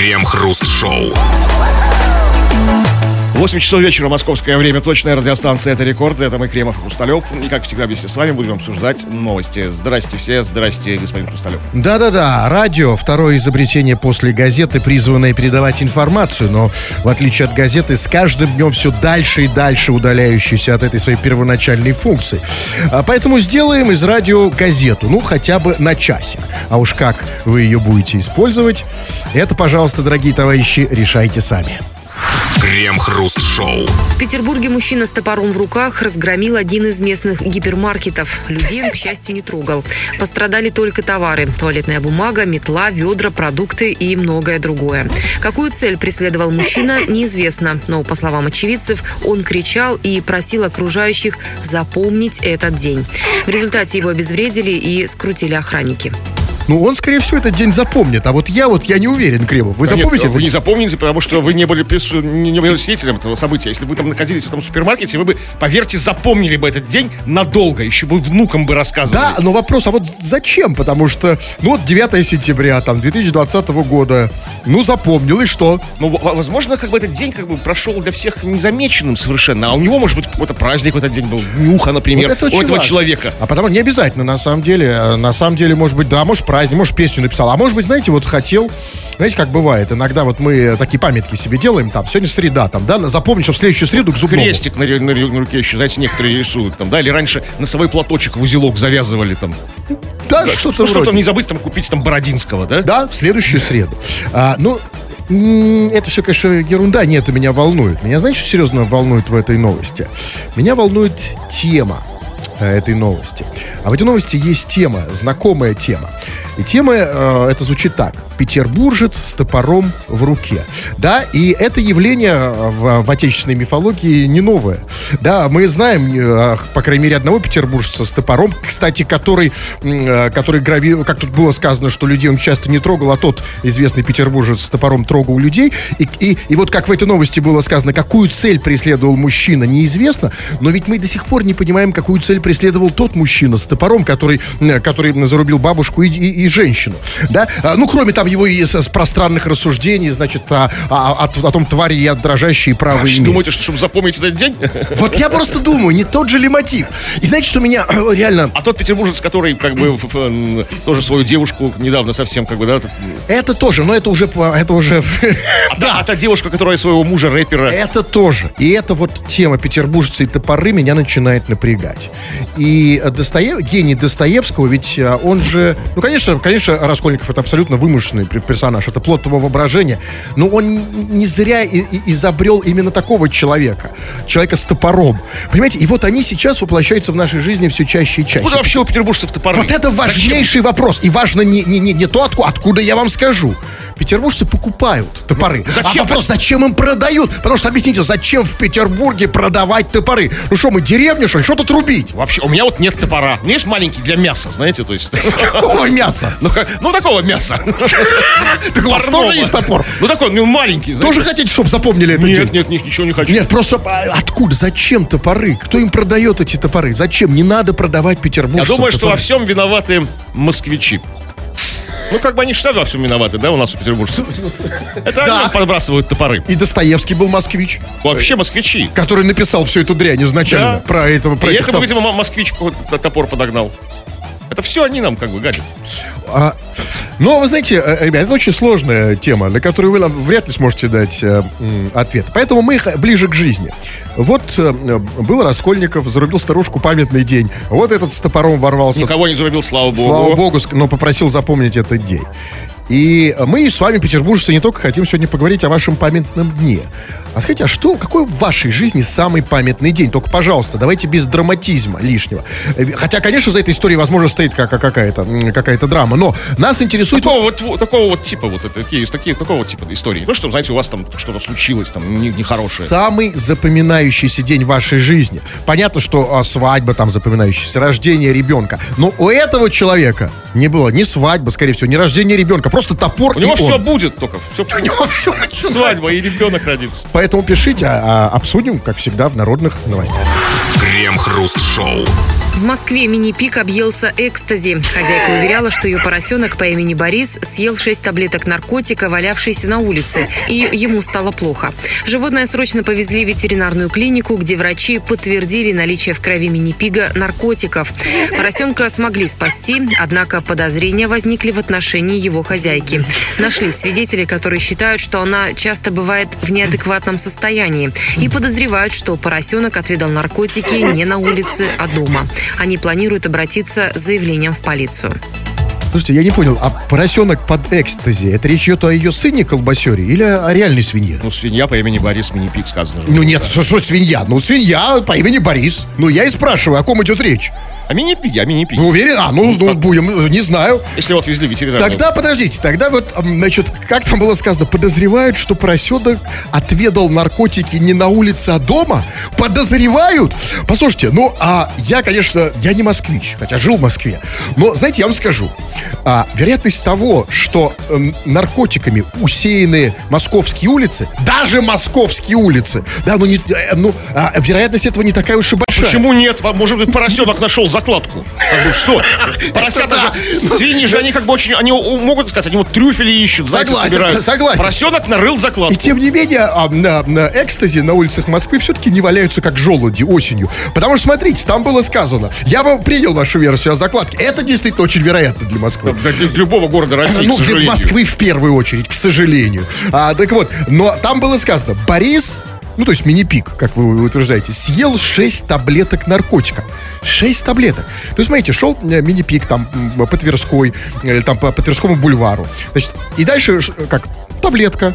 Крем-хруст-шоу. 8 часов вечера, московское время, точная радиостанция «Это рекорд». Это мы, Кремов и Хрусталев. И, как всегда, вместе с вами будем обсуждать новости. Здрасте все, здрасте, господин Хрусталев. Да-да-да, радио, второе изобретение после газеты, призванное передавать информацию, но в отличие от газеты, с каждым днем все дальше и дальше удаляющееся от этой своей первоначальной функции. А Поэтому сделаем из радио газету, ну, хотя бы на часик. А уж как вы ее будете использовать, это, пожалуйста, дорогие товарищи, решайте сами. Крем-хруст-шоу. В Петербурге мужчина с топором в руках разгромил один из местных гипермаркетов. Людей к счастью, не трогал. Пострадали только товары. Туалетная бумага, метла, ведра, продукты и многое другое. Какую цель преследовал мужчина, неизвестно. Но, по словам очевидцев, он кричал и просил окружающих запомнить этот день. В результате его обезвредили и скрутили охранники. Ну, он, скорее всего, этот день запомнит. А вот я вот, я не уверен, Кремов. Вы Да нет, запомните? вы не запомните, потому что вы не были, прису- не, не были свидетелем этого события. Если бы вы там находились в этом супермаркете, вы бы, поверьте, запомнили бы этот день надолго. Еще бы внукам бы рассказывали. Да, но вопрос, а вот зачем? Потому что, ну вот 9 сентября, там, 2020 года, ну запомнил, и что? Ну, возможно, как бы этот день как бы прошел для всех незамеченным совершенно. А у него, может быть, какой-то праздник в этот день был. Нюха, например, Вот это у этого важно. человека. А потому не обязательно, на самом деле, э, на самом деле, может быть, да, может праздник, может песню написал, а может быть, знаете, вот хотел, знаете, как бывает, иногда вот мы такие памятки себе делаем, там, сегодня среда, там, да, запомнить, что в следующую среду к зубному. Крестик на, на на руке еще, знаете, некоторые рисуют там, да, или раньше носовой платочек в узелок завязывали там. Да, Да, что-то что там не забыть там купить там Бородинского, да? Да, в следующую среду. А, ну, это все, конечно, ерунда. Нет, меня волнует. Меня, знаете, что серьезно волнует в этой новости? Меня волнует тема этой новости. А в этой новости есть тема, знакомая тема. И тема э, это звучит так. Петербуржец с топором в руке. Да, и это явление э, в, в отечественной мифологии не новое. Да, мы знаем, э, по крайней мере, одного петербуржца с топором, кстати, который, э, который грави... как тут было сказано, что людей он часто не трогал, а тот известный петербуржец с топором трогал людей. И, и, и вот как в этой новости было сказано, какую цель преследовал мужчина, неизвестно, но ведь мы до сих пор не понимаем, какую цель преследовал тот мужчина с топором, который, э, который зарубил бабушку и, и- и женщину. Да? А, Ну, кроме там его и пространных рассуждений, значит, о, о- о- о том твари я дрожащие правы Вы имею. думаете, что чтобы запомнить этот день? Вот я просто думаю, не тот же ли мотив? И знаете, что меня э, реально... А тот петербуржец, который как бы м, тоже свою девушку недавно совсем как бы, да? Это тоже, но это уже... Это уже... А та, а та девушка, которая своего мужа рэпера. Это тоже. И эта вот тема петербуржцы и топоры меня начинает напрягать. И э, Достоев... гений Достоевского, ведь э, он же... Ну, конечно, конечно, Раскольников это абсолютно вымышленный пер- персонаж, это плод его воображения. Но он не зря и- и- изобрел именно такого человека. Человека с топором. Понимаете? И вот они сейчас воплощаются в нашей жизни все чаще и чаще. Куда вообще у петербуржцев топоры? Вот это Зачем? важнейший вопрос. И важно не, не, не, не то, откуда, откуда я вам скажу. Петербуржцы покупают топоры. Зачем? А вопрос, зачем им продают? Потому что, объясните, зачем в Петербурге продавать топоры? Ну что, мы деревня, что ли? Что тут рубить? Вообще, у меня вот нет топора. У меня есть маленький для мяса, знаете, то есть... Какого мяса? Ну, как, ну такого мяса. Так у вас тоже есть топор? Ну, такой, ну, маленький. Тоже хотите, чтобы запомнили это Нет, нет, нет, ничего не хочу. Нет, просто а, откуда? Зачем топоры? Кто им продает эти топоры? Зачем? Не надо продавать Я петербуржцам думаю, что во всем виноваты москвичи. Ну, как бы они всегда во всем виноваты, да, у нас у петербуржцев. Это они нам подбрасывают топоры. И Достоевский был москвич, Вообще москвичи. который написал всю эту дрянь изначально Да. про этого. Про И этих это, топ- видимо, москвич какой-то топор подогнал. Это все они нам как бы гадят. А, но вы знаете, э, ребят, это очень сложная тема, на которую вы нам вряд ли сможете дать э, ответ. Поэтому мы х- ближе к жизни. Вот э, был Раскольников, зарубил старушку памятный день. Вот этот с топором ворвался. Никого не зарубил, слава богу. Слава богу, но попросил запомнить этот день. И мы с вами, петербуржцы, не только хотим сегодня поговорить о вашем памятном дне. А скажите, а что, какой в вашей жизни самый памятный день? Только, пожалуйста, давайте без драматизма лишнего. Э, Хотя, конечно, за этой историей, возможно, стоит как- какая-то м, какая-то драма. Но нас интересует... Такого вот, вот- такого вот типа, вот это, такие, такие, такого вот типа истории. Ну, что, знаете, у вас там что-то случилось, там, не- нехорошее. Самый запоминающийся день вашей жизни. Понятно, что а, свадьба там запоминающаяся, рождение ребенка. Но у этого человека не было ни свадьбы, скорее всего, ни рождения ребенка. Просто топор У него все он. будет только. Все, У него все свадьба и ребенок родится. Поэтому пишите, а, а, обсудим, как всегда, в народных новостях. Крем-хруст-шоу. В Москве мини-пик объелся экстази. Хозяйка уверяла, что ее поросенок по имени Борис съел 6 таблеток наркотика, валявшиеся на улице, и ему стало плохо. Животное срочно повезли в ветеринарную клинику, где врачи подтвердили наличие в крови мини-пига наркотиков. Поросенка смогли спасти, однако подозрения возникли в отношении его хозяйки. Нашли свидетели, которые считают, что она часто бывает в неадекватном состоянии и подозревают, что поросенок отведал наркотики не на улице, а дома. Они планируют обратиться с заявлением в полицию. Слушайте, я не понял, а поросенок под экстази, это речь идет о ее сыне колбасере или о реальной свинье? Ну, свинья по имени Борис Мини-Пик сказано. же. Ну нет, что, что свинья? Ну свинья по имени Борис. Ну я и спрашиваю, о ком идет речь? А мини-пик, а мини-пик. Вы уверены? А, ну, ну, будем, не знаю. Если вот везли ветеринарную. Тогда, подождите, тогда вот, значит, как там было сказано, подозревают, что поросенок отведал наркотики не на улице, а дома? Подозревают? Послушайте, ну, а я, конечно, я не москвич, хотя жил в Москве. Но, знаете, я вам скажу, а, вероятность того, что м, наркотиками усеяны московские улицы, даже московские улицы, да, ну, не, э, ну а, вероятность этого не такая уж и большая. Почему нет? Может быть, поросенок нашел закладку. Как бы, что? Поросята же, свиньи же, они как бы очень, они могут сказать, они вот трюфели ищут, зайцы Согласен, собирают. согласен. Поросенок нарыл закладку. И тем не менее, а, на, на экстазе на улицах Москвы все-таки не валяются как желуди осенью. Потому что, смотрите, там было сказано, я бы принял вашу версию о закладке. Это действительно очень вероятно для Москвы. Для любого города России, ну, для. Москвы в первую очередь, к сожалению. А, так вот, но там было сказано, Борис, ну, то есть мини-пик, как вы утверждаете, съел 6 таблеток наркотика. 6 таблеток. То есть, смотрите, шел э, мини-пик там по Тверской, или там по, по Тверскому бульвару. Значит, и дальше как? Таблетка,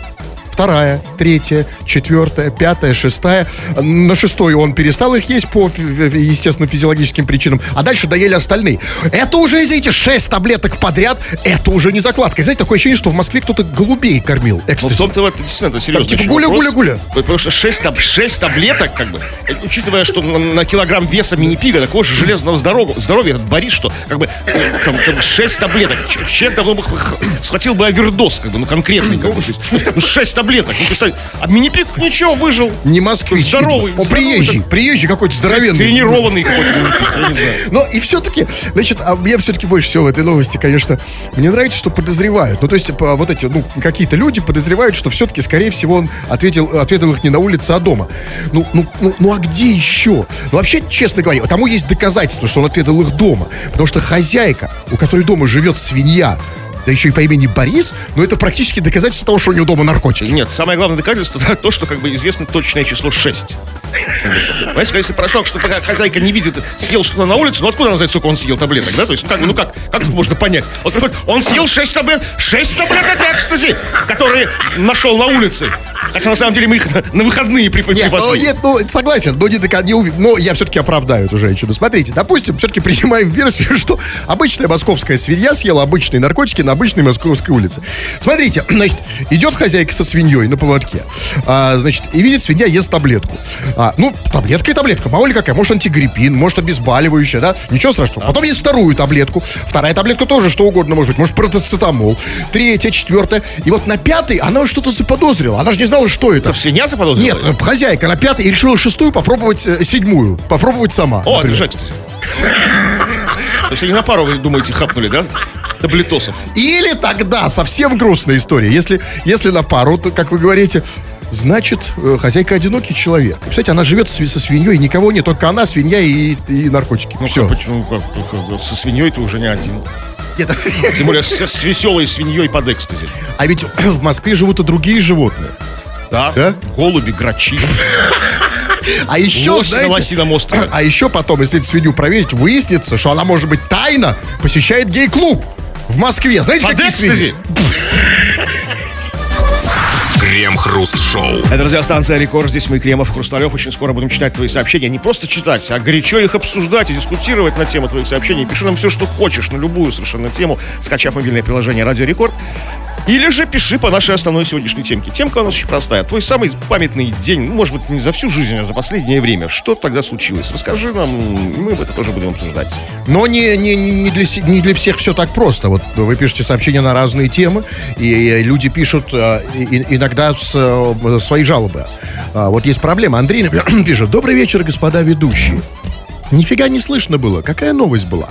вторая, третья, четвертая, пятая, шестая. На шестой он перестал их есть по, естественно, физиологическим причинам, а дальше доели остальные. Это уже, извините, шесть таблеток подряд, это уже не закладка. И Знаете, такое ощущение, что в Москве кто-то голубей кормил. Ну, в Экстази. том-то вот, действительно, это серьезно. типа очень гуля, вопрос. гуля, гуля. Потому что 6, таб- шесть таблеток, как бы, учитывая, что на, на килограмм веса мини-пига такого же железного здоровья, здоровья этот Борис, что, как бы, э, там, как бы 6 таблеток. Человек давно бы схватил бы овердос, как бы, ну, конкретный, как бы. Ну, 6 таблеток. Ну, представь, а мини-пик ничего, выжил. Не москвич. Здоровый. Он здоровый приезжий, приезжий какой-то здоровенный. Тренированный какой-то знаю. Но и все-таки, значит, а мне все-таки больше всего в этой новости, конечно, мне нравится, что подозревают. Ну, то есть, вот эти, ну, какие-то люди подозревают, что все-таки, скорее всего, он ответил, ответил их не на улице, а дома. Ну, ну, ну, ну, а где еще? Ну, вообще, честно говоря, тому есть доказательство, что он ответил их дома. Потому что хозяйка, у которой дома живет свинья, да еще и по имени Борис, ну, это практически доказательство того, что у него дома наркотики. Нет, самое главное доказательство то, что как бы известно точное число 6. Понимаете, если поросенок, что пока хозяйка не видит, съел что-то на улице, ну откуда она знает, сколько он съел таблеток, да? То есть, ну как, ну как, как тут можно понять? Вот приходит, он съел 6 таблеток, 6 таблеток экстази, которые нашел на улице. Хотя на самом деле мы их на, на выходные прип- Нет, ну, припасли. нет, ну, согласен, но, не, дока- не уви- но я все-таки оправдаю эту женщину. Смотрите, допустим, все-таки принимаем версию, что обычная московская свинья съела обычные наркотики на обычной московской улице. Смотрите, значит, идет хозяйка со свиньей на поводке, а, значит, и видит, свинья ест таблетку. А, ну, таблетка и таблетка, мало ли какая, может антигриппин, может обезболивающая, да, ничего страшного. Потом есть вторую таблетку, вторая таблетка тоже что угодно может быть, может протацетамол, третья, четвертая, и вот на пятой она что-то заподозрила, она же не знала, что это. Что, свинья заподозрила? Нет, э, хозяйка на пятой и решила шестую попробовать э, седьмую. Попробовать сама. О, держать, кстати. То есть они на пару, вы думаете, хапнули, да? Таблетосов. Или тогда совсем грустная история. Если, если на пару, то, как вы говорите, значит, э, хозяйка одинокий человек. Представляете, она живет со свиньей, никого нет, только она, свинья и, и наркотики. Ну, Все. как, почему, как, как, со свиньей ты уже не один. Тем более с, с веселой свиньей под экстази. А ведь в Москве живут и другие животные. Да? Да? Голуби, грачи. А еще, Лось знаете, а еще потом, если эту свинью проверить, выяснится, что она, может быть, тайно посещает гей-клуб в Москве. Знаете, Под какие свиньи? экстази. Крем-хруст-шоу. Это радиостанция Рекорд. Здесь мы, Кремов, Хрусталев. Очень скоро будем читать твои сообщения. Не просто читать, а горячо их обсуждать и дискутировать на тему твоих сообщений. Пиши нам все, что хочешь, на любую совершенно тему, скачав мобильное приложение Радио Рекорд. Или же пиши по нашей основной сегодняшней темке. Темка у нас очень простая. Твой самый памятный день, ну, может быть, не за всю жизнь, а за последнее время. Что тогда случилось? Расскажи нам, мы это тоже будем обсуждать. Но не, не, не, для, не для всех все так просто. Вот вы пишете сообщения на разные темы, и люди пишут и- иногда с, э, свои жалобы. А, вот есть проблема. Андрей например, пишет. Добрый вечер, господа ведущие. Нифига не слышно было. Какая новость была?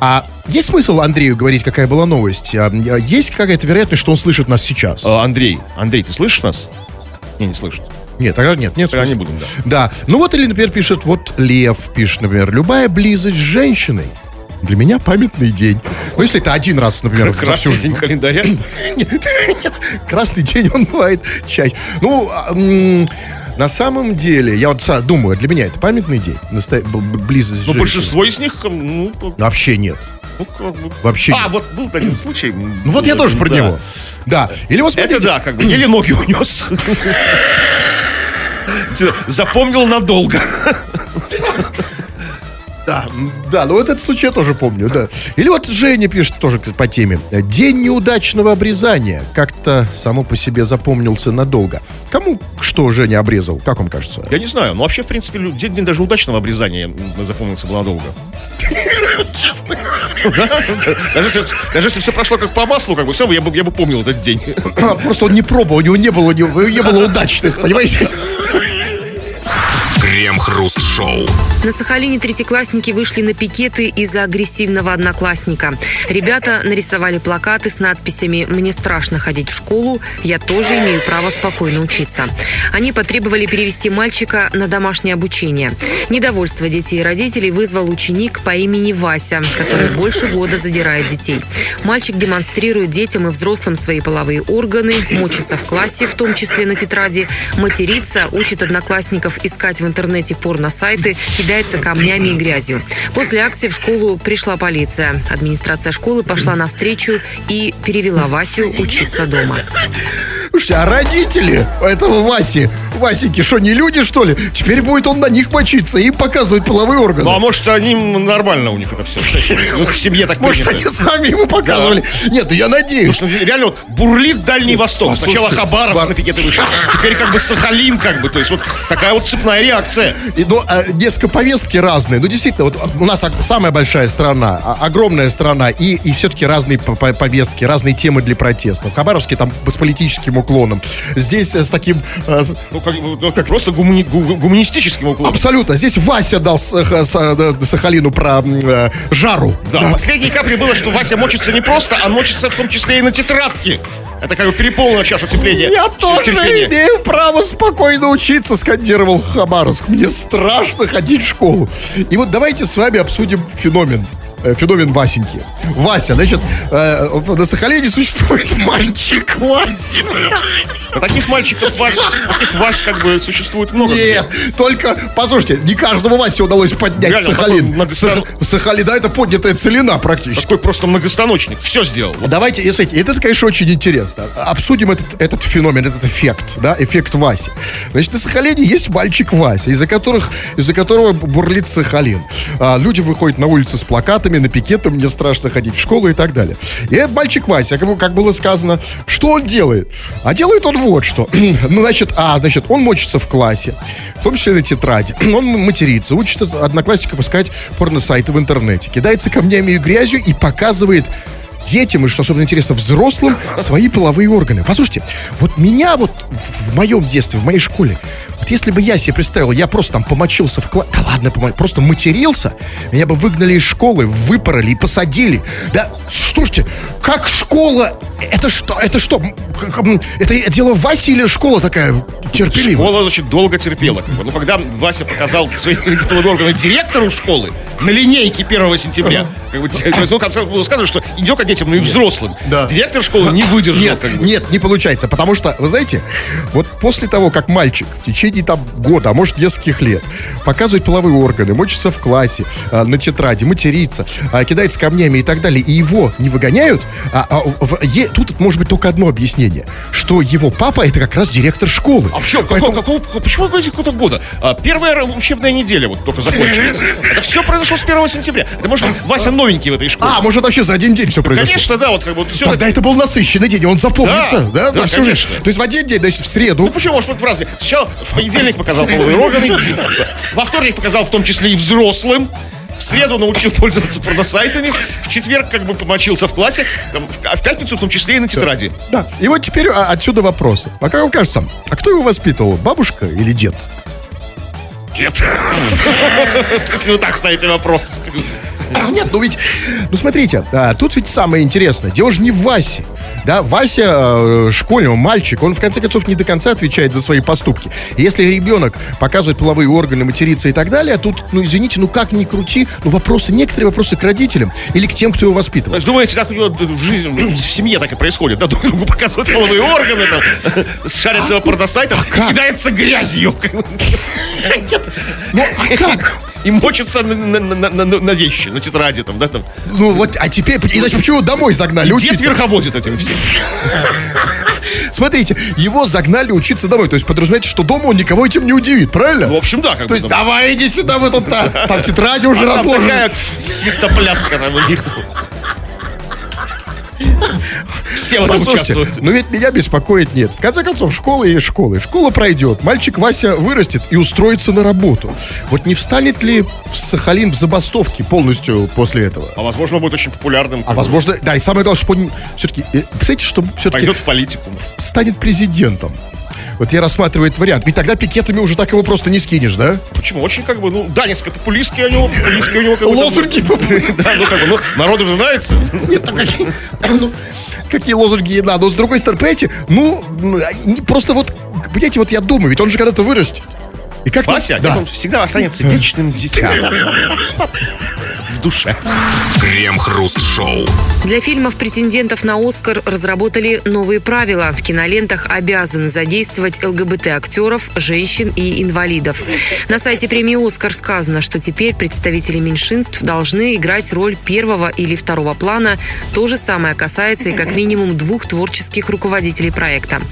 А есть смысл Андрею говорить, какая была новость? А, а, Есть какая-то вероятность, что он слышит нас сейчас? А, Андрей, Андрей, ты слышишь нас? Не, не слышит. Нет, тогда нет, нет. Тогда не будем, да. Да. Ну вот или, например, пишет, вот Лев пишет, например, любая близость с женщиной для меня памятный день. Ну, если это один раз, например, за Красный всю день календаря. Красный день он бывает чаще. Ну, а, на самом деле, я вот думаю, для меня это памятный день. Близость Но женщиной. большинство из них, ну, Вообще нет. ну, как бы... Вообще А, нет. вот был один случай. Ну вот я тоже про да. него. Да. Или вот смотрите. Это да, как бы еле ноги унес. Запомнил надолго. Да, да, ну этот случай я тоже помню, да. Или вот Женя пишет тоже по теме. День неудачного обрезания. Как-то само по себе запомнился надолго. Кому что Женя обрезал, как вам кажется? Я не знаю, но вообще, в принципе, день, день даже удачного обрезания запомнился бы надолго. Честно. Да, да. Даже если, все прошло как по маслу, как бы все, я бы, я бы помнил этот день. Просто он не пробовал, у него не было, у него не было удачных, понимаете? Крем-хруст-шоу. На Сахалине третьеклассники вышли на пикеты из-за агрессивного одноклассника. Ребята нарисовали плакаты с надписями «Мне страшно ходить в школу, я тоже имею право спокойно учиться». Они потребовали перевести мальчика на домашнее обучение. Недовольство детей и родителей вызвал ученик по имени Вася, который больше года задирает детей. Мальчик демонстрирует детям и взрослым свои половые органы, мочится в классе, в том числе на тетради, матерится, учит одноклассников искать в интернете порно-сайты, кидается камнями и грязью. После акции в школу пришла полиция. Администрация школы пошла навстречу и перевела Васю учиться дома. Слушайте, а родители этого Васи, Васеньки, что, не люди, что ли? Теперь будет он на них мочиться и показывать половые органы. Ну, а может, они нормально у них это все. В семье так Может, они сами ему показывали. Нет, ну я надеюсь. Потому что реально вот бурлит Дальний Восток. Сначала Хабаровск Бар- на пикеты вышел, теперь как бы Сахалин как бы. То есть вот такая вот цепная реакция. Ну, а, несколько повестки разные. Ну, действительно, вот у нас самая большая страна, а- огромная страна, и, и все-таки разные по- по- повестки, разные темы для протеста. В Хабаровске там с политическим уклоном. Здесь э, с таким... э, Ну, как, ну, как просто гумани- гу- гуманистическим уклоном. Абсолютно. Здесь Вася дал э, Сахалину про э, жару. Да, последней каплей было, что Вася мочится не просто, а мочится в том числе и на тетрадке. Это как бы переполнила чашу тепления. Я тоже терпения. имею право спокойно учиться, скандировал Хабаровск. Мне страшно ходить в школу. И вот давайте с вами обсудим феномен. Э, Феномен Васеньки. Вася, значит, э, на Сахалине существует мальчик Вася. Таких мальчиков Вась, таких Вась как бы существует много. Нет, только, послушайте, не каждому Васе удалось поднять Реально, Сахалин. многостан- Сахалин, да, это поднятая целина практически. Такой просто многостаночник. Все сделал. Давайте, если это, конечно, очень интересно. Обсудим этот, этот феномен, этот эффект, да, эффект Васи. Значит, на Сахалине есть мальчик Вася, из-за которых, из-за которого бурлит Сахалин. А, люди выходят на улицы с плакатами, на пикеты, мне страшно ходить в школу и так далее. И этот мальчик Вася, как, как было сказано, что он делает? А делает он вот что. ну, значит, а, значит, он мочится в классе, в том числе на тетради. он матерится, учит одноклассников искать порносайты в интернете, кидается камнями и грязью и показывает детям, и что особенно интересно, взрослым, свои половые органы. Послушайте, вот меня вот в моем детстве, в моей школе, вот если бы я себе представил, я просто там помочился в классе, да ладно, помо- просто матерился, меня бы выгнали из школы, выпороли и посадили. Да, слушайте, как школа, это что, это что, это дело Васи или школа такая терпеливая? Школа, значит, долго терпела. Как бы. Но когда Вася показал свои половые органы директору школы на линейке 1 сентября, как бы, ну, как было сказано, что не только детям, но и взрослым. Да. Директор школы не выдержал. Нет, как бы. нет, не получается, потому что, вы знаете, вот после того, как мальчик в течение там года, а может нескольких лет, показывает половые органы, мочится в классе, а, на тетради, матерится, а, кидается камнями и так далее, и его не выгоняют, а, а в- е- Тут может быть только одно объяснение, что его папа это как раз директор школы. А почему, какого, какого, почему вы какого-то года? А, первая учебная неделя вот только закончилась. Это все произошло с 1 сентября. Это может быть Вася новенький в этой школе. А, может вообще за один день все произошло? Конечно, да, вот как бы вот все. Тогда это был насыщенный день, он запомнится, Да, да, всю жизнь. То есть в один день, значит, в среду. Ну почему, может в разные. Сначала в понедельник показал половые органы, во вторник показал в том числе и взрослым. В среду научил пользоваться порносайтами, в четверг как бы помочился в классе, там, а в пятницу в том числе и на тетради. Да. И вот теперь а, отсюда вопросы. А как вам кажется, а кто его воспитывал, бабушка или дед? Дед. Если вы так ставите вопрос. А, Нет, ну ведь, ну смотрите, а, тут ведь самое интересное. Дело же не в Васе. Да, Вася, э, школьный мальчик, он в конце концов не до конца отвечает за свои поступки. Если ребенок показывает половые органы, матерится и так далее, тут, ну извините, ну как ни крути, ну вопросы, некоторые вопросы к родителям или к тем, кто его воспитывал. есть, думаете, так у него в жизни, в семье так и происходит, да, друг другу показывают половые органы, там, шарятся по порносайтам, как? кидается грязью. Ну а как? И мочится на, на- на- на- на- вещи, на тетради, там, да, там. Ну вот, а теперь, иначе почему его домой загнали Дед учиться? верховодит этим всем. Смотрите, его загнали учиться домой. То есть подразумеваете, что дома он никого этим не удивит, правильно? В общем, да, как То есть, там. давай иди сюда, вы тут, та- там тетради уже А там разложены. такая свистопляска там у них. Все в этом участвуют. но ведь меня беспокоит нет. В конце концов, школа есть школы. Школа пройдет. Мальчик Вася вырастет и устроится на работу. Вот не встанет ли в Сахалин в забастовке полностью после этого? А возможно, будет очень популярным. А возможно, да, и самое главное, что все-таки, представляете, что все-таки Пойдет в политику. станет президентом. Вот я рассматриваю этот вариант. Ведь тогда пикетами уже так его просто не скинешь, да? Почему? Очень как бы, ну, да, несколько популистские у него, популистские у него как бы, там, Лозунги Да, ну как бы, ну, народу же нравится. Нет, ну какие, ну, какие лозунги не надо. Но с другой стороны, понимаете, ну, ну, не- просто вот, понимаете, вот я думаю, ведь он же когда-то вырастет. И как Вася, да. он всегда останется вечным дитям. В душе. Крем-хруст-шоу. Для фильмов претендентов на Оскар разработали новые правила. В кинолентах обязаны задействовать ЛГБТ-актеров, женщин и инвалидов. На сайте премии «Оскар» сказано, что теперь представители меньшинств должны играть роль первого или второго плана. То же самое касается и как минимум двух творческих руководителей проекта.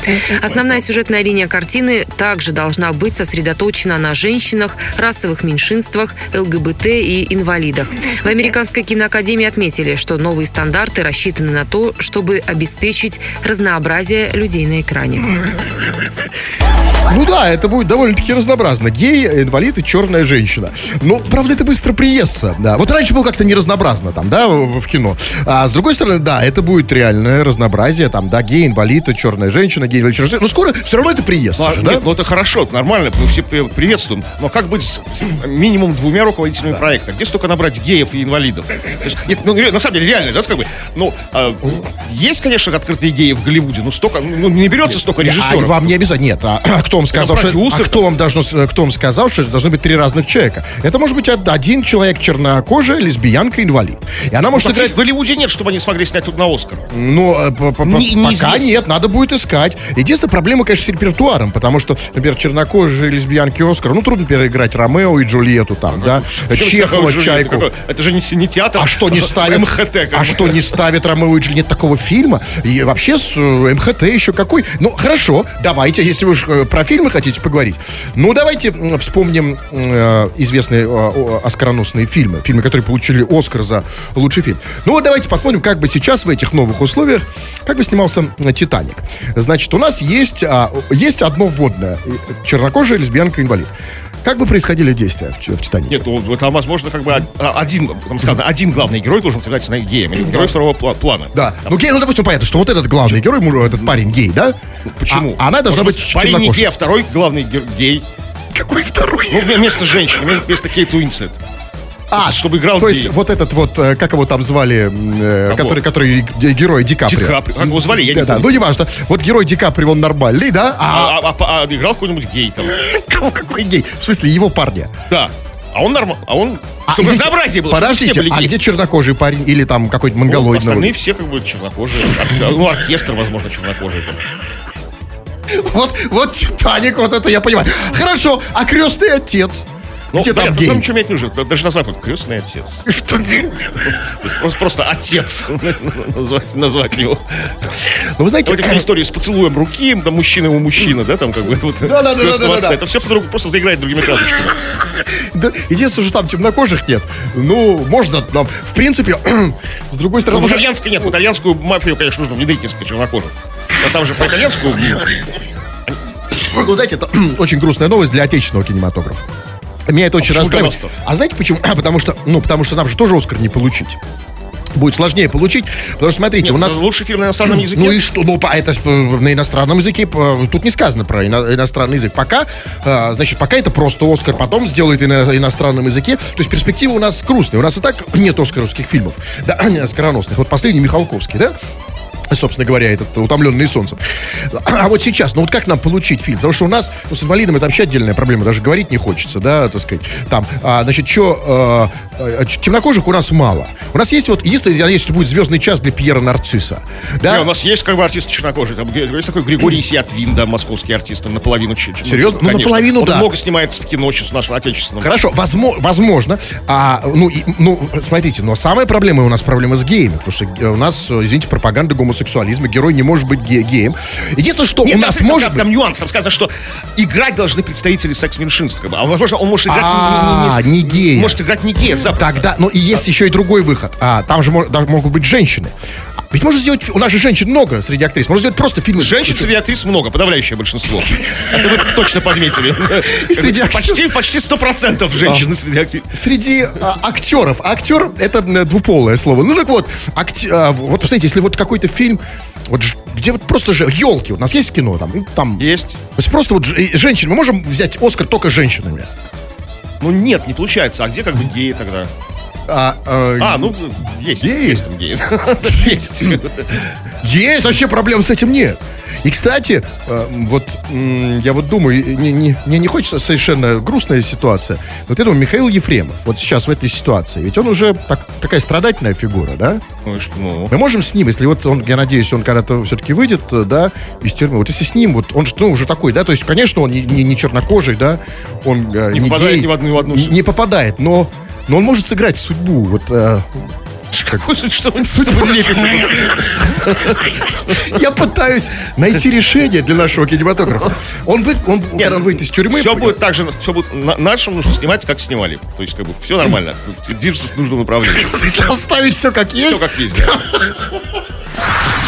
Основная сюжетная линия картины также должна быть сосредоточена на женщинах, расовых меньшинствах, ЛГБТ и инвалидах. В Американской киноакадемии отметили, что новые стандарты рассчитаны на то, чтобы обеспечить разнообразие людей на экране. Ну да, это будет довольно-таки разнообразно. Гей, инвалид и черная женщина. Но, правда, это быстро приестся. Да. Вот раньше было как-то не разнообразно там, да, в, в кино. А с другой стороны, да, это будет реальное разнообразие. Там, да, гей, инвалид, и черная женщина, гей, инвалид, черная женщина. Но скоро все равно это приестся Ну, а, же, да? Нет, ну это хорошо, это нормально, мы все приветствуем. Но как быть с минимум двумя руководителями проекта? Где столько набрать геев и инвалидов? То есть, нет, ну, на самом деле, реально, да, как бы, ну, а, есть, конечно, открытые геи в Голливуде, но столько, ну, не берется столько А режиссеров. вам не обязательно. Нет, а кто вам сказал, что, а кто вам должно, кто вам сказал, что это должны быть три разных человека? Это может быть од- один человек чернокожая, лесбиянка, инвалид. И она может Таких играть в Голливуде нет, чтобы они смогли снять тут на Оскар. Ну, э, Не- пока нет, надо будет искать. Единственная проблема, конечно, с репертуаром, потому что, например, чернокожие лесбиянки Оскар, ну, трудно переиграть Ромео и Джульетту там, да, Причем Чехова, Чайку. какой? Это же не, не театр. А что не ставят? МХТ. как А что не ставят Ромео и Джульетт такого фильма? И вообще с э, МХТ еще какой? Ну, хорошо, давайте, если вы уж э, про фильмы хотите поговорить. Ну, давайте вспомним э, известные э, оскароносные фильмы. Фильмы, которые получили Оскар за лучший фильм. Ну, вот давайте посмотрим, как бы сейчас в этих новых условиях, как бы снимался «Титаник». Значит, у нас есть, а, есть одно вводное. Чернокожая лесбиянка-инвалид. Как бы происходили действия в, в «Титанике»? Нет, ну там, возможно, как бы один, там сказано, один главный герой должен являться на геем, или герой второго пла- плана. Да. Ну, гей, ну, допустим, понятно, что вот этот главный герой, этот парень гей, да? Почему? А, она должна Может быть Парень не гей, а второй главный ге- гей. Какой второй? Ну, вместо женщины, вместо Кейт Уинслет. А, чтобы играл То есть вот этот вот, э, как его там звали, э, Кого? который, который ге- герой Ди Каприо. Ди Каприо. Как его звали, я не Да, да, помню. ну неважно. Вот герой Ди Каприо, он нормальный, да? А, А, а- а играл какой-нибудь гей там. кого какой гей? В смысле, его парня. Да. А он нормально. А он. А, чтобы извините, разнообразие было. Подождите, а где чернокожий парень или там какой-то Ну, монголоидный? Остальные все как бы чернокожие. Ну, оркестр, возможно, чернокожий. там. Вот, вот Титаник, вот это я понимаю. Хорошо, а крестный отец? Ну, Где да, там гей? Там ничего менять не нужно. Даже назвать вот крестный отец. Что? Просто, просто отец назвать, назвать его. Ну, вы знаете, Вот эти истории с поцелуем руки, да, мужчина его мужчина, да, там как бы вот Да-да-да-да-да-да. крестного отца. Это все по-другому, просто заиграет другими красочками. Да, единственное, что там темнокожих нет. Ну, можно нам, в принципе, с другой Ну, стороны... в уже- итальянской нет, в итальянскую мафию, конечно, нужно внедрить несколько чернокожих. А там же по итальянскую Ну, знаете, это очень грустная новость для отечественного кинематографа. Меня это очень для расстраивает. А знаете почему? А, потому что, ну, потому что нам же тоже Оскар не получить. Будет сложнее получить, потому что, смотрите, у нас... лучший фильм на иностранном языке. Ну и что? Ну, это с- на иностранном языке. по- Тут не сказано про ино- иностранный язык. Пока, а, значит, пока это просто Оскар, потом сделает и на иностранном языке. То есть перспектива у нас грустная. У нас и так нет оскаровских фильмов, да, оскароносных. Вот последний Михалковский, да? Собственно говоря, этот «Утомленный солнцем». А вот сейчас, ну вот как нам получить фильм? Потому что у нас, ну, с инвалидом это вообще отдельная проблема, даже говорить не хочется, да, так сказать. Там, а, значит, что, темнокожих у нас мало. У нас есть вот, единственное, я надеюсь, что будет «Звездный час» для Пьера Нарцисса. Да? Не, у нас есть как бы артисты чернокожие. Там есть такой Григорий Сиатвин, да, московский артист, он наполовину ч- ч- Серьезно? Ну, конечно. наполовину, он да. много снимается в кино сейчас нашего отечественного. Хорошо, возможно, возможно. А, ну, и- ну, смотрите, но самая проблема у нас проблема с геями, потому что э, у нас, э, извините, пропаганда гомосексуализма, герой не может быть ге- геем. Единственное, что Нет, у нас там- может там, быть... там нюанс, там сказано, что играть должны представители секс-меньшинств. Как бы. А возможно, он может играть А, не, не гея. Может играть не гея, запросто. Тогда, ну и есть еще и другой выход. А, там же могут быть женщины. Ведь можно сделать, у нас же женщин много среди актрис, можно сделать просто фильмы. Женщин среди актрис много, подавляющее большинство. Это вы точно подметили. И среди. Почти, почти 100% женщин среди актрис. Среди а, актеров. Актер это м, двуполое слово. Ну так вот, акте- а, вот посмотрите, если вот какой-то фильм, вот где вот просто же елки, у нас есть кино там, там. Есть. То есть просто вот ж- и женщин, мы можем взять Оскар только женщинами. Ну нет, не получается. А где как бы геи тогда? А, а, А, ну, есть. Есть геи. Есть. Есть, вообще проблем с этим нет. И, кстати, э, вот я вот думаю, не- не- мне не хочется совершенно грустная ситуация. Вот я думаю, Михаил Ефремов, вот сейчас в этой ситуации, ведь он уже так- такая страдательная фигура, да? Ну и что. Мы можем с ним, если вот он, я надеюсь, он когда-то все-таки выйдет, э, да, из тюрьмы, вот если с ним, вот он же, ну, уже такой, да, то есть, конечно, он не, не- не чернокожий, да, он э, Не попадает гей, ни в одну- в одну не, не попадает, но, но он может сыграть судьбу, вот, э, что тут? Я пытаюсь найти решение для нашего кинематографа. Он, вы, он, когда он выйдет из тюрьмы... Все будет так же, все будет на- нашим нужно снимать, как снимали. То есть, как бы, все нормально. Движется в нужном направлении. Если оставить все как есть, Все как есть. да.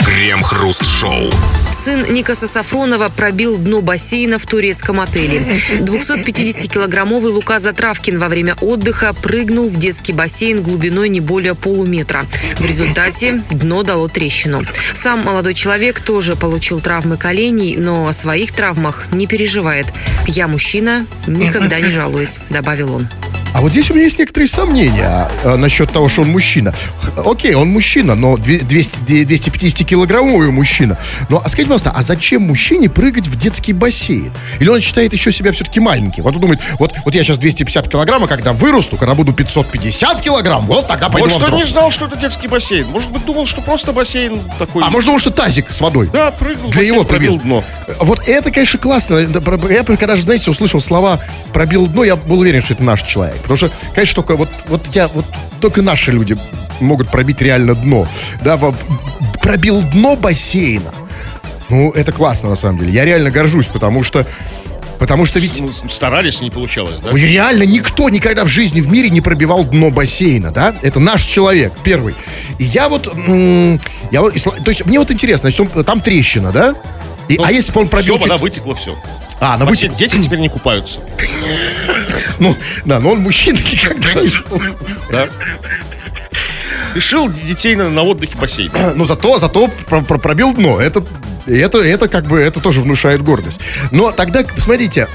Крем-хруст-шоу. Сын Никаса Сафронова пробил дно бассейна в турецком отеле. 250-килограммовый Лука Затравкин во время отдыха прыгнул в детский бассейн глубиной не более полуметра. В результате дно дало трещину. Сам молодой человек тоже получил травмы коленей, но о своих травмах не переживает. «Я мужчина, никогда не жалуюсь», добавил он. А вот здесь у меня есть некоторые сомнения а, насчет того, что он мужчина. Окей, он мужчина, но две- 200, 250-килограммовый мужчина. Но а скажите, пожалуйста, а зачем мужчине прыгать в детский бассейн? Или он считает еще себя все-таки маленьким? Вот он думает, вот, вот я сейчас 250 килограмм, а когда вырасту, когда буду 550 килограмм, вот тогда пойду Может, он не знал, что это детский бассейн. Может быть, думал, что просто бассейн такой. А может, думал, что тазик с водой? Да, прыгнул, Для его пробил дно. Вот это, конечно, классно. Я, когда же, знаете, услышал слова «пробил дно», я был уверен, что это наш человек. Потому что, конечно, только вот, вот я, вот только наши люди могут пробить реально дно. Да, пробил дно бассейна. Ну, это классно, на самом деле. Я реально горжусь, потому что Потому что ведь Ну, старались, не получалось, да? Ой, реально никто никогда в жизни в мире не пробивал дно бассейна, да? Это наш человек, первый. И я вот, я вот, то есть мне вот интересно, значит, он- там трещина, да? И, а если бы он пробил... Все, вода чуть- вытекла, все. А, она Вообще, вытек- дети теперь не купаются. Ну, да, но он мужчина никогда не жил. Да? Решил детей на, на отдыхе в бассейн. Но зато, зато про- пробил дно. Это, это, это как бы, это тоже внушает гордость. Но тогда, смотрите,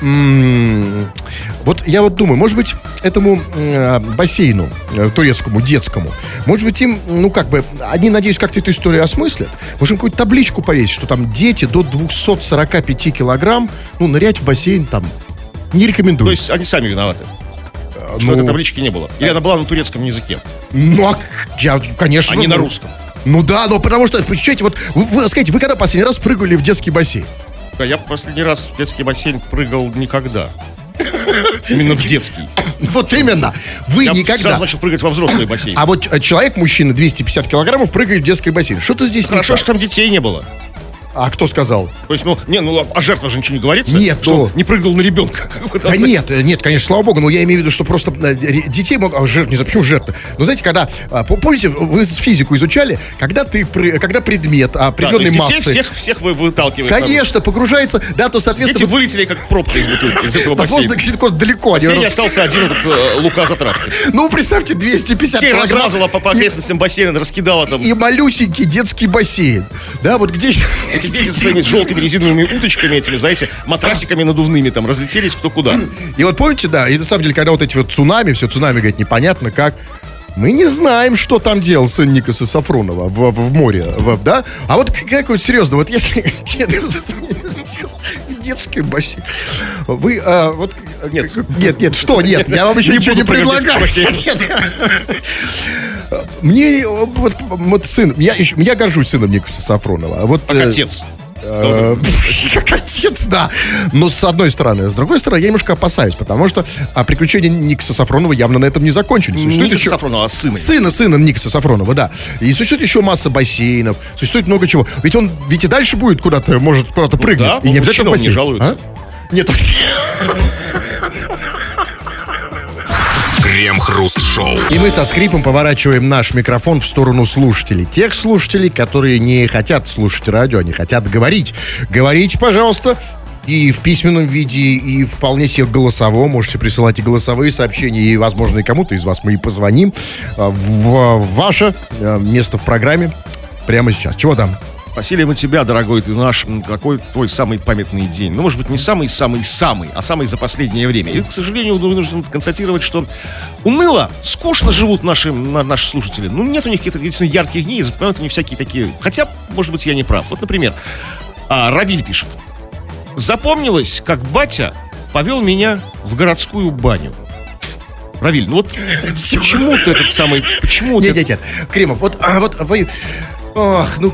вот я вот думаю, может быть, этому м, бассейну э, турецкому, детскому, может быть, им, ну как бы, они, надеюсь, как-то эту историю осмыслят. Может, им какую-то табличку повесить, что там дети до 245 килограмм, ну, нырять в бассейн там не рекомендуют. То есть они сами виноваты. Что ну, этой таблички не было. Или она была на турецком языке, ну, а я, конечно... а не на ну, русском. Ну да, но потому что, почитайте, вот, вы, вы скажите, вы когда последний раз прыгали в детский бассейн? Да, Я последний раз в детский бассейн прыгал никогда. Именно в детский. Вот именно. Вы Я никогда. сразу начал прыгать во взрослый бассейн. А вот э, человек, мужчина, 250 килограммов, прыгает в детский бассейн. Что-то здесь не Хорошо, что там детей не было. А кто сказал? То есть, ну, не, ну, о жертвах же ничего не говорится. Нет, что ну. не прыгал на ребенка. Там, Да нет, э, нет, конечно, слава богу, но я имею в виду, что просто э, детей могут... А, жертв, не знаю, почему жертвы? Ну, знаете, когда... а, по- Помните, вы физику изучали? Когда ты... Когда предмет Да, то определенной детей массы... всех, всех вы выталкиваете. Конечно, погружается, да, то, Дети соответственно... вылетели как пробка из бутылки, из этого Возможно, бассейна. где-то далеко. Рас- остался один этот э, Лука Затравки. Ну, представьте, 250 Детей килограмм. размазала по, окрестностям бассейна, раскидала там. И малюсенький детский бассейн. Да, вот где... Эти дети своими желтыми резиновыми уточками этими, знаете, матрасиками надувными там разлетелись кто куда. И вот помните, да, и на самом деле, когда вот эти вот цунами, все цунами, говорит, непонятно как, мы не знаем, что там делал сын Никаса Сафронова в, в- в море, в- да? А вот как вот серьезно, вот если детский бассейн, вы а, вот Нет. нет, нет, что нет, я вам еще Не ничего не предлагаю. Нет. Мне вот, вот сын, я, я горжусь сыном Никаса Сафронова. а Вот, Как э, отец. Э, Как отец, да. Но с одной стороны. С другой стороны, я немножко опасаюсь, потому что а, приключения Никса Сафронова явно на этом не закончились. Существует еще... Сафронова, а сына. Сына, сына Никса Сафронова, да. И существует еще масса бассейнов, существует много чего. Ведь он, ведь и дальше будет куда-то, может куда-то прыгнуть. да, и не обязательно не жалуется. А? Нет, Крем-хруст-шоу. И мы со скрипом поворачиваем наш микрофон в сторону слушателей. Тех слушателей, которые не хотят слушать радио, они хотят говорить. Говорите, пожалуйста, и в письменном виде, и вполне себе в голосовом. Можете присылать и голосовые сообщения, и, возможно, и кому-то из вас мы и позвоним а, в ваше э, место в программе прямо сейчас. Чего там? Спросили мы тебя, дорогой ты наш, какой твой самый памятный день? Ну, может быть, не самый-самый-самый, а самый за последнее время. И, к сожалению, вынужден констатировать, что уныло, скучно живут наши, на- наши слушатели. Ну, нет у них каких-то действительно ярких дней, запоминают они всякие такие. Хотя, может быть, я не прав. Вот, например, а, Равиль пишет. Запомнилось, как батя повел меня в городскую баню. Равиль, ну вот почему ты этот самый... Почему ты... Нет, нет, нет. Кремов, вот, а, вот вы... Ох, ну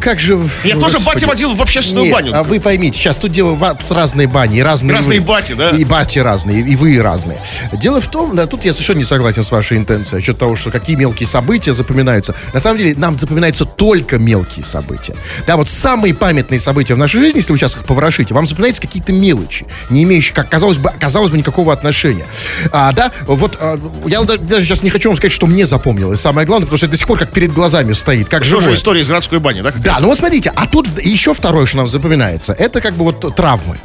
как же... Я тоже господи. батя водил в общественную Нет, баню. А вы поймите, сейчас тут дело, тут разные бани, и разные Разные вы. бати, да? И бати разные, и вы разные. Дело в том, да, тут я совершенно не согласен с вашей интенцией, насчет того, что какие мелкие события запоминаются. На самом деле, нам запоминаются только мелкие события. Да, вот самые памятные события в нашей жизни, если вы сейчас их поворошите, вам запоминаются какие-то мелочи, не имеющие, как казалось бы, казалось бы, никакого отношения. А, да, вот а, я да- даже сейчас не хочу вам сказать, что мне запомнилось. Самое главное, потому что это до сих пор как перед глазами стоит, как Тоже живое. история из городской бани, да? Да, ну вот смотрите, а тут еще второе, что нам запоминается, это как бы вот травмы.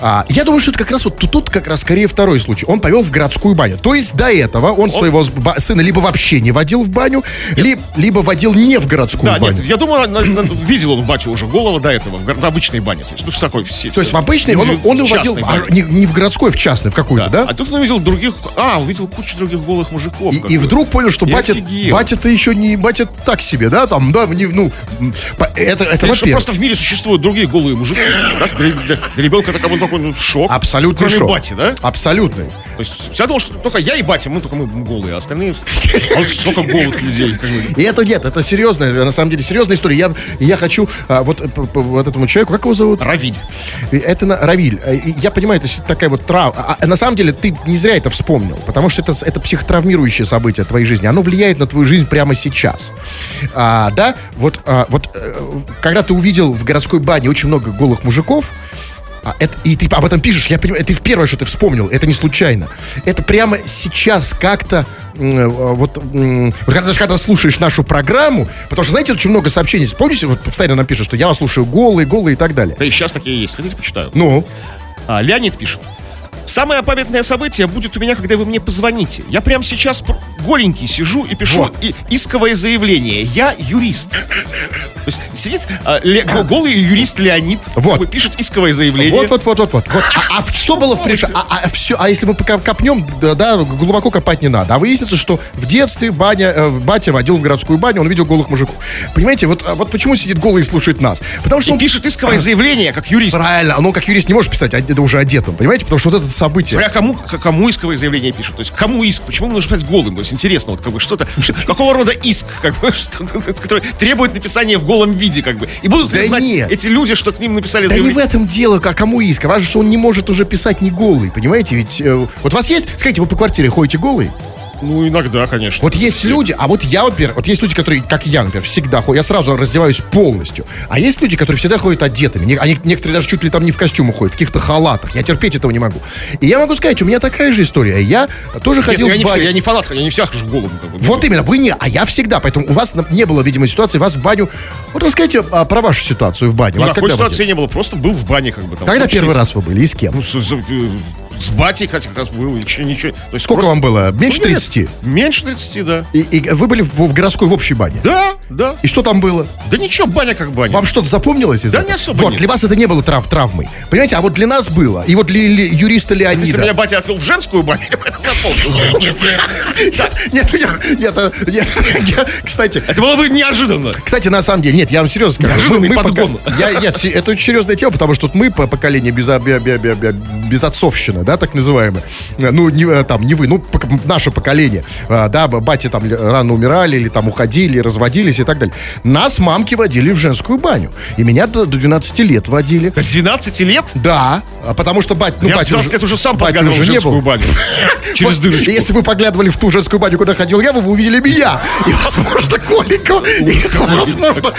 А, я думаю, что это как раз вот тут, тут как раз скорее второй случай. Он повел в городскую баню. То есть до этого он, своего с- ба- сына либо вообще не водил в баню, ли- либо водил не в городскую Да, баню. нет, я думаю, на- на- видел он батю уже голого до этого, в, в обычной бане. То есть, ну, что такое все. То есть в обычной, он, он его водил а, не, не в городской, в частной, в какую-то, да? А тут он увидел других, а, увидел кучу других голых мужиков. И, и вдруг понял, что батя, батя-то еще не, батя так себе, да, там, да, не, ну, это, это во-первых. просто в мире существуют другие голые мужики. Да? Для, для- для ребенка это как бы такой ну, шок. Абсолютный Кроме шок. бати, да? Абсолютный. То есть я думал, что только я и батя, мы только мы голые, а остальные... Вот столько голых людей. И это нет, это серьезная, на самом деле, серьезная история. Я, я хочу а, вот, э, вот этому человеку, как его зовут? Равиль. Это на- Равиль. Э, Я понимаю, это такая вот травма. А, на самом деле ты не зря это вспомнил, потому что это, это психотравмирующее событие твоей жизни. Оно влияет на твою жизнь прямо сейчас. А, да, вот, а, вот э, когда ты увидел в городской бане очень много голых мужиков, а, это, и ты об этом пишешь, я понимаю, это первое, что ты вспомнил, это не случайно. Это прямо сейчас как-то, э, вот когда, даже когда слушаешь нашу программу, потому что, знаете, очень много сообщений, помните, вот постоянно нам пишут, что я вас слушаю голые, голые и так далее. Да и сейчас такие есть. Хотите, почитаю? Ну, А, Леонид пишет. Самое памятное событие будет у меня, когда вы мне позвоните. Я прямо сейчас голенький сижу и пишу Вот. и- исковое заявление. Я юрист. То есть сидит а, ле- го- голый юрист Леонид, Вот. пишет исковое заявление. вот, вот, вот, вот, вот. вот. А, а что было в приш... а, а, все, а если мы копнем, да, да, глубоко копать не надо. А выяснится, что в детстве баня, э, батя водил в городскую баню, он видел голых мужиков. Понимаете, вот, а вот почему сидит голый и слушает нас? Потому что И он пишет исковое заявление, как юрист. Правильно, оно как юрист не может писать, а это уже одетым, понимаете? Потому что вот этот событие. Смотря кому, кому исковое заявление пишут. То есть кому иск, почему нужно писать голым? То есть интересно, вот как бы что-то, что- какого рода иск, как бы, что, который требует написания в голом виде, как бы. И будут ли Да знать нет. эти люди, что к ним написали Да не в заявление? этом дело, а кому иск. Важно, что он не может уже писать не голый, понимаете? Ведь э, вот вас есть, скажите, вы по квартире ходите голый? Ну, иногда, конечно. Вот есть люди, а вот я, например, вот есть люди, которые, как я, например, всегда ходят, я сразу раздеваюсь полностью. А есть люди, которые всегда ходят одетыми. Не- Они, некоторые даже чуть ли там не в костюмах ходят, в каких-то халатах. Я терпеть этого не могу. И я могу сказать, у меня такая же история. Я тоже Нет, ходил я, в не, баню. все- я не фанат, я не всех хожу голым. Как бы. Вот именно, вы не, а я всегда. Поэтому у вас не было, видимо, ситуации, вас в баню... Вот расскажите а, про вашу ситуацию в бане. Ну, Вас такой ситуации не было, просто был в бане, как бы там. Когда Очень- первый раз вы были и с кем? Ну, с, с- э, с батей, хотя как раз был, ничего, ничего. То есть Сколько просто- вам было? Меньше Ну, нет, 30? Меньше 30, да. И, и вы были в, в городской в общей бане? Да, да. И что там было? Да ничего, баня как баня. Вам что-то запомнилось из Да этого? не особо Вот, нет. для вас это не было трав травмой. Понимаете, а вот для нас было. И вот для юриста Если Леонида... меня батя отвел в женскую баню, я бы это запомнил. Нет, нет, я- кстати, Это было бы неожиданно. кстати, на самом деле, нет, я вам серьезно скажу. Неожиданный подгон. я, нет, это очень серьезная тема, потому что тут мы по поколению без, бе- бе- бе- бе- безотцовщины, да, так называемые. Ну, не, э, там, не вы, ну, наше поколение. А, Да, бати там рано умирали, или там уходили, разводились и так далее. Нас мамки водили в женскую баню. И меня до, до 12 лет водили. До 12 лет? Да, а потому что бать, ну, я батя 12 лет уже сам подглядывал в уже женскую был. баню. Через Вот, дырочку. Если вы поглядывали в ту женскую баню, куда ходил я, вы бы увидели меня. И, возможно, Коликова. И это, возможно.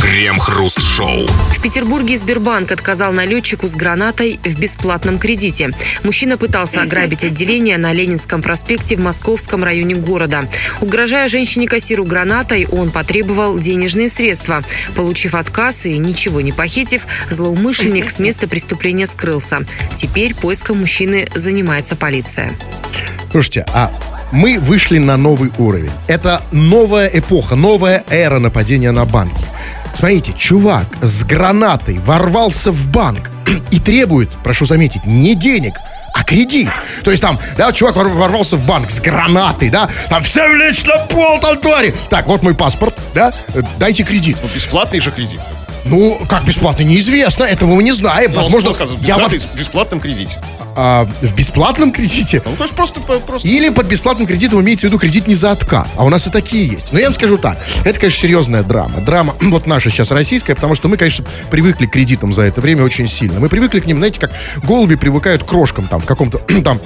Крем-хруст-шоу. В Петербурге Сбербанк отказал налетчику с гранатой в бесплатном кредите. Мужчина пытался ограбить отделение на Ленинском проспекте в московском районе города. Угрожая женщине-кассиру гранатой, он потребовал денежные средства. Получив отказ и ничего не похитив, злоумышленник с места преступления скрылся. Теперь поиском мужчины занимается полиция. Слушайте, а мы вышли на новый уровень. Это новая эпоха, новая эра нападения на банки. Смотрите, чувак с гранатой ворвался в банк и требует, прошу заметить, не денег, а кредит. То есть там, да, чувак вор- ворвался в банк с гранатой, да, там все лечь на пол, там твари. Так, вот мой паспорт, да, дайте кредит. Ну, бесплатный же кредит. Ну, как бесплатно, неизвестно, этого мы не знаем. Возможно, сказано, я в бесплатном кредите. а, в бесплатном кредите Ну, то есть просто, просто Или под бесплатным кредитом имеется в виду кредит не за откат. А у нас и такие есть. Но я вам скажу так. Это, конечно, серьезная драма. Драма вот наша сейчас российская, потому что мы, конечно, привыкли к кредитам за это время очень сильно. Мы привыкли к ним, знаете, как голуби привыкают к крошкам там в каком-то там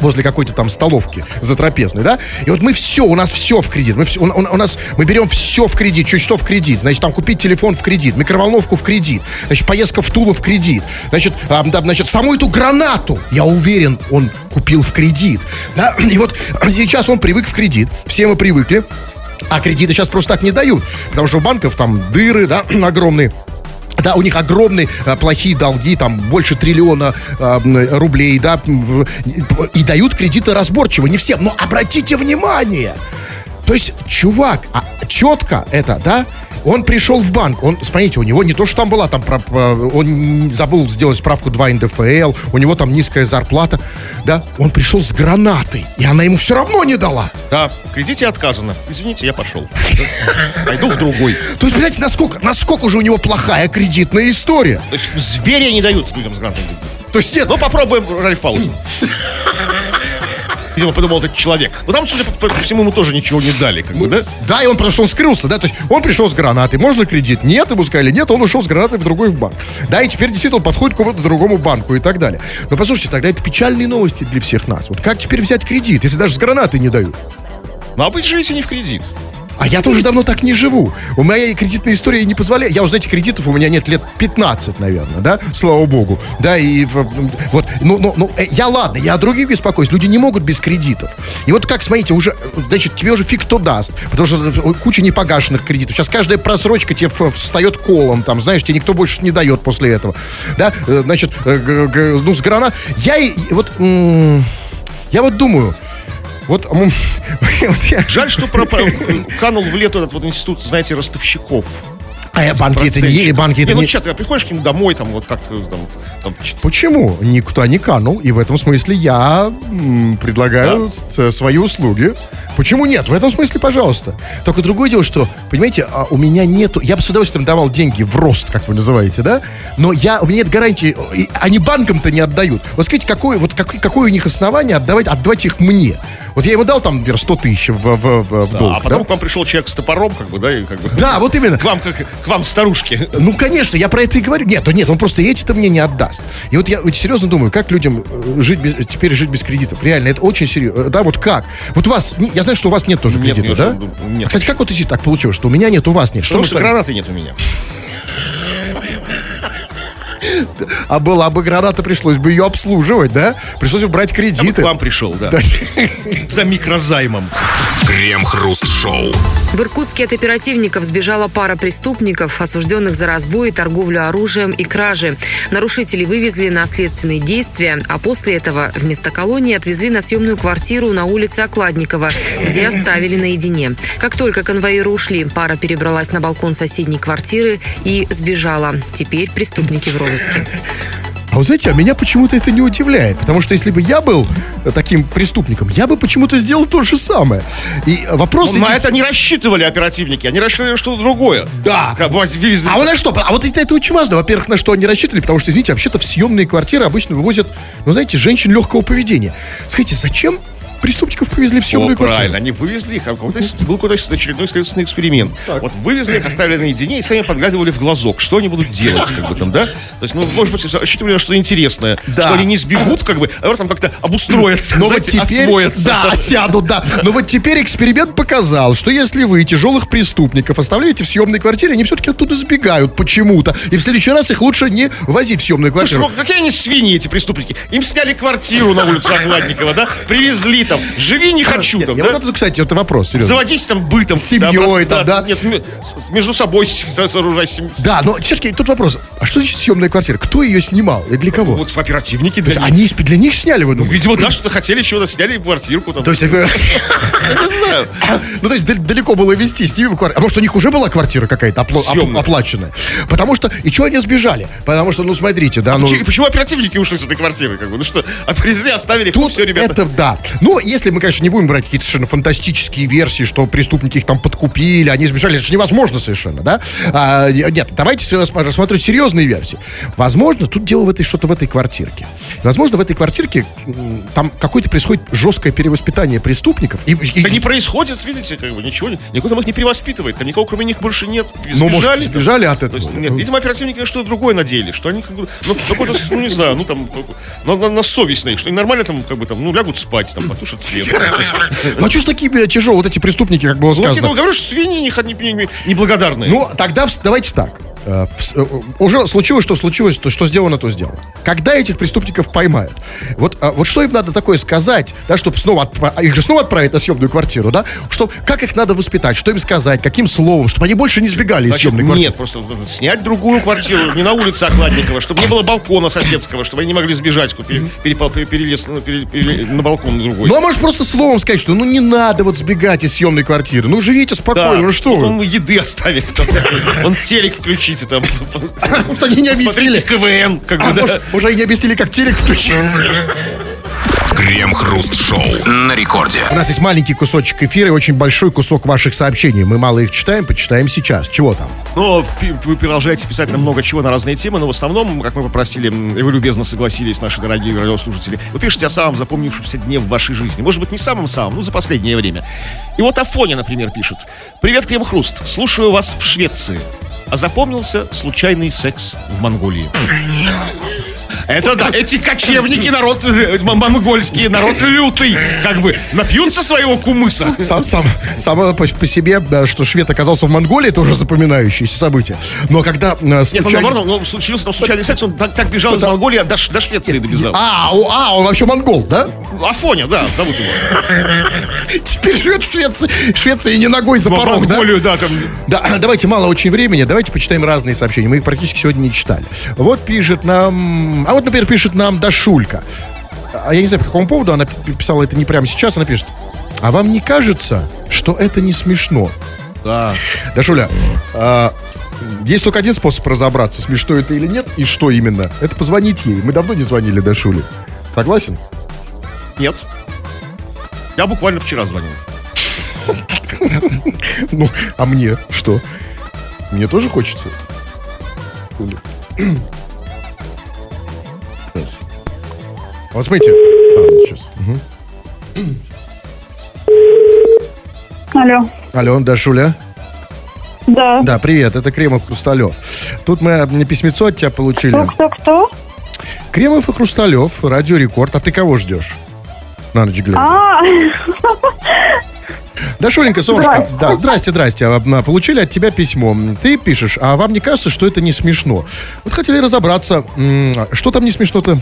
возле какой-то там столовки затрапезной, да? И вот мы все, у нас все в кредит. Мы, все, у, у- у нас, мы берем все в кредит, чуть что в кредит. Значит, там купить телефон в кредит, микроволновку в кредит, значит, поездка в Тулу в кредит. Значит, а, да, значит, саму эту гранату, я уверен, он купил в кредит. Да? И вот сейчас он привык в кредит, все мы привыкли. А кредиты сейчас просто так не дают, потому что у банков там дыры, да, огромные. Да, у них огромные а, плохие долги, там больше триллиона а, рублей, да, и дают кредиты разборчиво, не всем. Но обратите внимание, то есть чувак, а, четко это, да, он пришел в банк, он, смотрите, у него не то, что там была, там, он забыл сделать справку 2 НДФЛ, у него там низкая зарплата, да, он пришел с гранатой, и она ему все равно не дала. Да, в кредите отказано. Извините, я пошел. Пойду в другой. То есть, понимаете, насколько, насколько же у него плохая кредитная история. То есть в Сбере не дают людям с грантом. То есть, нет, Ну, попробуем Ральфаузен. Видимо, подумал этот человек. Но там, судя по, по всему, ему тоже ничего не дали, как бы, да? Да, и он просто он скрылся, да, то есть он пришел с гранатой, можно кредит? Нет, ему сказали, нет, он ушел с гранатой в другой банк. Да, и теперь действительно он подходит к какому-то другому банку и так далее. Но послушайте, тогда это печальные новости для всех нас. Вот как теперь взять кредит, если даже с гранатой не дают? Ну, а вы живете не в кредит. А я тоже давно так не живу. У моей кредитной истории не позволяет. Я уже, знаете, кредитов у меня нет лет 15, наверное, да? Слава богу. Да, и вот, ну, ну, ну, э, я ладно, я о других беспокоюсь. Люди не могут без кредитов. И вот как, смотрите, уже, значит, тебе уже фиг кто даст. Потому что э, куча непогашенных кредитов. Сейчас каждая просрочка тебе встает колом, там, знаешь, тебе никто больше не дает после этого. Да, Э, значит, ну, с гранат. Я и, вот, я вот думаю, вот, м, вот я- Жаль, что пропа- канул в лету этот вот институт, знаете, ростовщиков. А банки это не... Банки это не, ну, не... часто приходишь к ним домой, там, вот как э, там, там, Почему? Никто не канул. И в этом смысле я м, предлагаю с- свои услуги. Почему нет? В этом смысле, пожалуйста. Только другое дело, что, понимаете, а у меня нету... Я бы с удовольствием давал деньги в рост, как вы называете, да? Но я, у меня нет гарантии... Они банкам-то не отдают. Вот скажите, какое, вот как- какое у них основание отдавать, отдавать их мне? Вот я ему дал там, например, 100 тысяч в, в, в- в Да, долг, а потом да? к вам пришел человек с топором, как бы, да, и как бы... Да, вот именно. К вам, как, к вам старушки. Ну, конечно, я про это и говорю. Нет, нет, он просто эти-то мне не отдаст. И вот я серьезно думаю, как людям э, жить без, теперь жить без кредитов? Реально, это очень серьезно. Да, вот как? Вот вас, я знаю, что у вас нет тоже Нет, кредитов, я да? думаю, нет. Кстати, как вот идти так получилось, что у меня нет, у вас нет? Что Потому что вами- гранаты нет у меня. А была бы граната, пришлось бы ее обслуживать, да? Пришлось бы брать Я бы кредиты. к вам пришел, да. За микрозаймом. Крем-хруст-шоу. В Иркутске от оперативников сбежала пара преступников, осужденных за разбой, торговлю оружием и кражи. Нарушителей вывезли на следственные действия, а после этого вместо колонии отвезли на съемную квартиру на улице Окладникова, где оставили наедине. Как только конвоиры ушли, пара перебралась на балкон соседней квартиры и сбежала. Теперь преступники в розыске. А вот знаете, а меня почему-то это не удивляет. Потому что если бы я был э, таким преступником, я бы почему-то сделал то же самое. И вопрос... Ну, на это не рассчитывали оперативники, они рассчитывали на что-то другое. Да. Как вывезли- А вот на что? А вот это, это очень важно. Во-первых, на что они рассчитывали, потому что, извините, вообще-то в съемные квартиры обычно вывозят, ну, знаете, женщин легкого поведения. Скажите, зачем преступников повезли в О, съемную квартиру? правильно, они вывезли их, а был какой-то очередной следственный эксперимент. Вот вывезли их, оставили наедине и сами подглядывали в глазок, что они будут делать, как бы там, да? То есть, ну, может быть, рассчитывали на что-то интересное, Да. что они не сбегут, как бы, а там как-то обустроятся, Но вот знаете, теперь, освоятся. да, осядут, да. Но вот теперь эксперимент показал, что если вы тяжелых преступников оставляете в съемной квартире, они все-таки оттуда сбегают почему-то. И в следующий раз их лучше не возить в съемную Слушай, квартиру. ну какие они свиньи, эти преступники? Им сняли квартиру на улице Окладникова, да? Привезли там. Живи не хочу Нет, там, я да? вот это, кстати, это вопрос, серьезно. Заводись там бытом. С семьей просто, там, да? Нет, между собой сооружай семью. Да, но все-таки тут вопрос. А что значит съемная квартира? Кто ее снимал и для кого? Вот оперативники То есть для они для них сняли, вы думаете? Видимо, да, что-то хотели, чего-то сняли квартирку там. То есть, э, Я не знаю. ну, то есть дал- далеко было вести с ними квартиру. А может, у них уже была квартира какая-то оплаченная? Потому что... И что они сбежали? Потому что, ну, смотрите, да, ну... Почему- Почему оперативники ушли с этой квартиры? Как бы? Ну что, а привезли, оставили, Тут все, ребята. это да. Ну, если мы, конечно, не будем брать какие-то совершенно фантастические версии, что преступники их там подкупили, они сбежали, это же невозможно совершенно, да? А, нет, давайте рассматривать серьезные версии. Возможно, тут дело в этой что-то в этой квартирке. Возможно, в этой квартирке там какое-то происходит жесткое перевоспитание преступников. И, и- Да не происходит, видите, как бы ничего, там их не перевоспитывает, там никого кроме них больше нет. Ну, может, сбежали от То этого. есть, нет, видимо, оперативники что-то другое надеялись, что они как бы, ну, какой-то, ну, не знаю, ну, там, на, на, на совесть на их, что они нормально там, как бы, там, ну, лягут спать, там, потушат свет. Ну, а что ж такие тяжелые вот эти преступники, как было Ну, сказано? говорю, что свиньи не, не, не- неблагодарные. Ну, тогда давайте так. Э, э, Уже случилось, что случилось, то что сделано, то сделано. Когда этих преступников поймают? Вот, а, вот что им надо такое сказать, да, чтобы снова отпра- их же снова отправить на съемную квартиру, да? Что, как их надо воспитать, что им сказать, каким словом, чтобы они больше не сбегали из Значит, съемной квартиры. нет, просто снять другую квартиру, не на улице Окладникова, чтобы не было балкона соседского, чтобы они не могли сбежать, перепал- пере- перелез пере- пере- на балкон на другой. Ну, а может просто словом сказать, что ну не надо вот сбегать из съемной квартиры. Ну, живите спокойно, ну что Потом вы. еды оставить. Там, он телек включите там. Может, они не Смотрите объяснили. КВН, как А, бы, да. может, уже не объяснили, как телек включить. Крем-хруст-шоу на рекорде. У нас есть маленький кусочек эфира и очень большой кусок ваших сообщений. Мы мало их читаем, почитаем сейчас. Чего там? Но пи- вы продолжаете писать нам много чего на разные темы, но в основном, как мы попросили, и вы любезно согласились, наши дорогие радиослушатели, вы пишете о самом запомнившемся дне в вашей жизни. Может быть, не самым-самым, ну, за последнее время. И вот Афоня, например, пишет. «Привет, Крем Хруст. Слушаю вас в Швеции. А запомнился случайный секс в Монголии». Это да, эти кочевники, народ э, монгольский, народ лютый, как бы напьются своего кумыса. Сам, сам, само по, по себе, да, что швед оказался в Монголии, это уже запоминающееся событие. Но когда э, Нет, ну, случайно- наоборот, ну, случился там случайный секс, он так, так бежал из Монголии, до, до Швеции добежал. А, о- а, он вообще монгол, да? Афоня, да, зовут его. Теперь живет в Швеции. Швеция не ногой за порог, да? Монголию, да, там. Да, давайте, мало очень времени, давайте почитаем разные сообщения. Мы их практически сегодня не читали. Вот пишет нам... А вот, например, пишет нам Дашулька. А я не знаю, по какому поводу она писала это не прямо сейчас. Она пишет, а вам не кажется, что это не смешно? Да. Дашуля, а, Есть только один способ разобраться, смешно это или нет, и что именно. Это позвонить ей. Мы давно не звонили до Шули. Согласен? Нет. Я буквально вчера звонил. Ну, а мне что? Мне тоже хочется. Сейчас. Вот смотрите. А, сейчас. Мгм. Алло. Алло, да, Шуля? Да. Да, привет, это Кремов Хрусталев. Тут мы э, письмецо от тебя получили. Кто, кто, кто? Кремов и Хрусталев, Радио Рекорд. А ты кого ждешь? На ночь глядя. А, Да, Шуленька, солнышко. Здрасте. Да, здрасте, здрасте. А, а, Получили от тебя письмо. Ты пишешь, а вам не кажется, что это не смешно? Вот хотели разобраться, м, что там не смешно-то?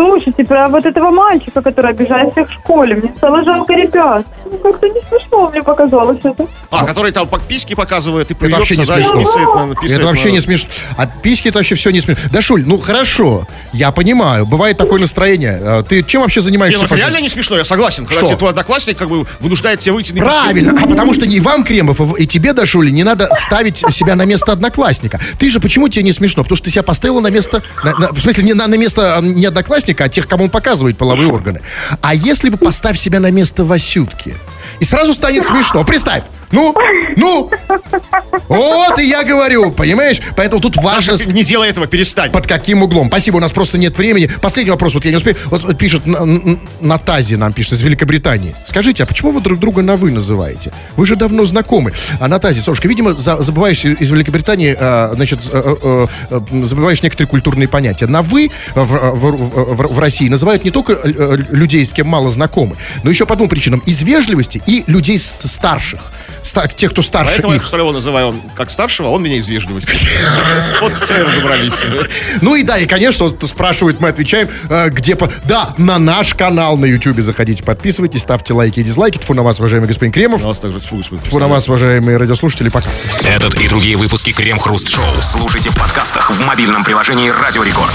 Слушайте, про вот этого мальчика, который обижает всех в школе, мне стало жалко ребят. Ну, как-то не смешно мне показалось это. А, который там по- письки показывает и Это вообще плюется, не да, смешно. писает на- писает это вообще не смешно. А письки это вообще все не смешно. Да, Шуль, ну хорошо, я понимаю, бывает такое настроение. А Ты чем вообще Не, занимаешься? ну, это по реально не смешно, я согласен. Когда Что? твой одноклассник как бы вынуждает тебя выйти на Правильно, а потому что и вам, Кремов, и тебе, Дашули, не надо ставить себя на место одноклассника. Ты же, почему тебе не смешно? Потому что ты себя поставила на место, на- на- в смысле, не на, на место а, не одноклассника, а тех, кому он показывает половые органы. А если бы поставь себя на место Васютки, и сразу станет смешно. Представь, ну, ну, вот и я говорю, понимаешь? Поэтому тут важно... с- Не делай этого, перестань. Под каким углом? Спасибо, у нас просто нет времени. Последний вопрос, вот я не успею. Вот, пишет Натази, нам пишет из Великобритании. Скажите, а почему вы друг друга на «вы» называете? Вы же давно знакомы. А Натази, солнышко, видимо, за- забываешь из Великобритании, а, значит, э, э, забываешь некоторые культурные понятия. На «вы» в, в- в- в России называют не только людей, с кем мало знакомы, но еще по двум причинам. Из вежливости и людей старших. Ста- тех, кто старше Поэтому я их. Хрусталева называю он как старшего, а он меня из вежливости. Вот все разобрались. Ну и да, и, конечно, вот спрашивают, мы отвечаем, э, где... По... Да, на наш канал на YouTube заходите, подписывайтесь, ставьте лайки и дизлайки. Тьфу на вас, уважаемый господин Кремов. У нас также. Тьфу на вас, уважаемые радиослушатели, пока. Этот и другие выпуски Крем Хруст Шоу слушайте в подкастах в мобильном приложении Радио Рекорд.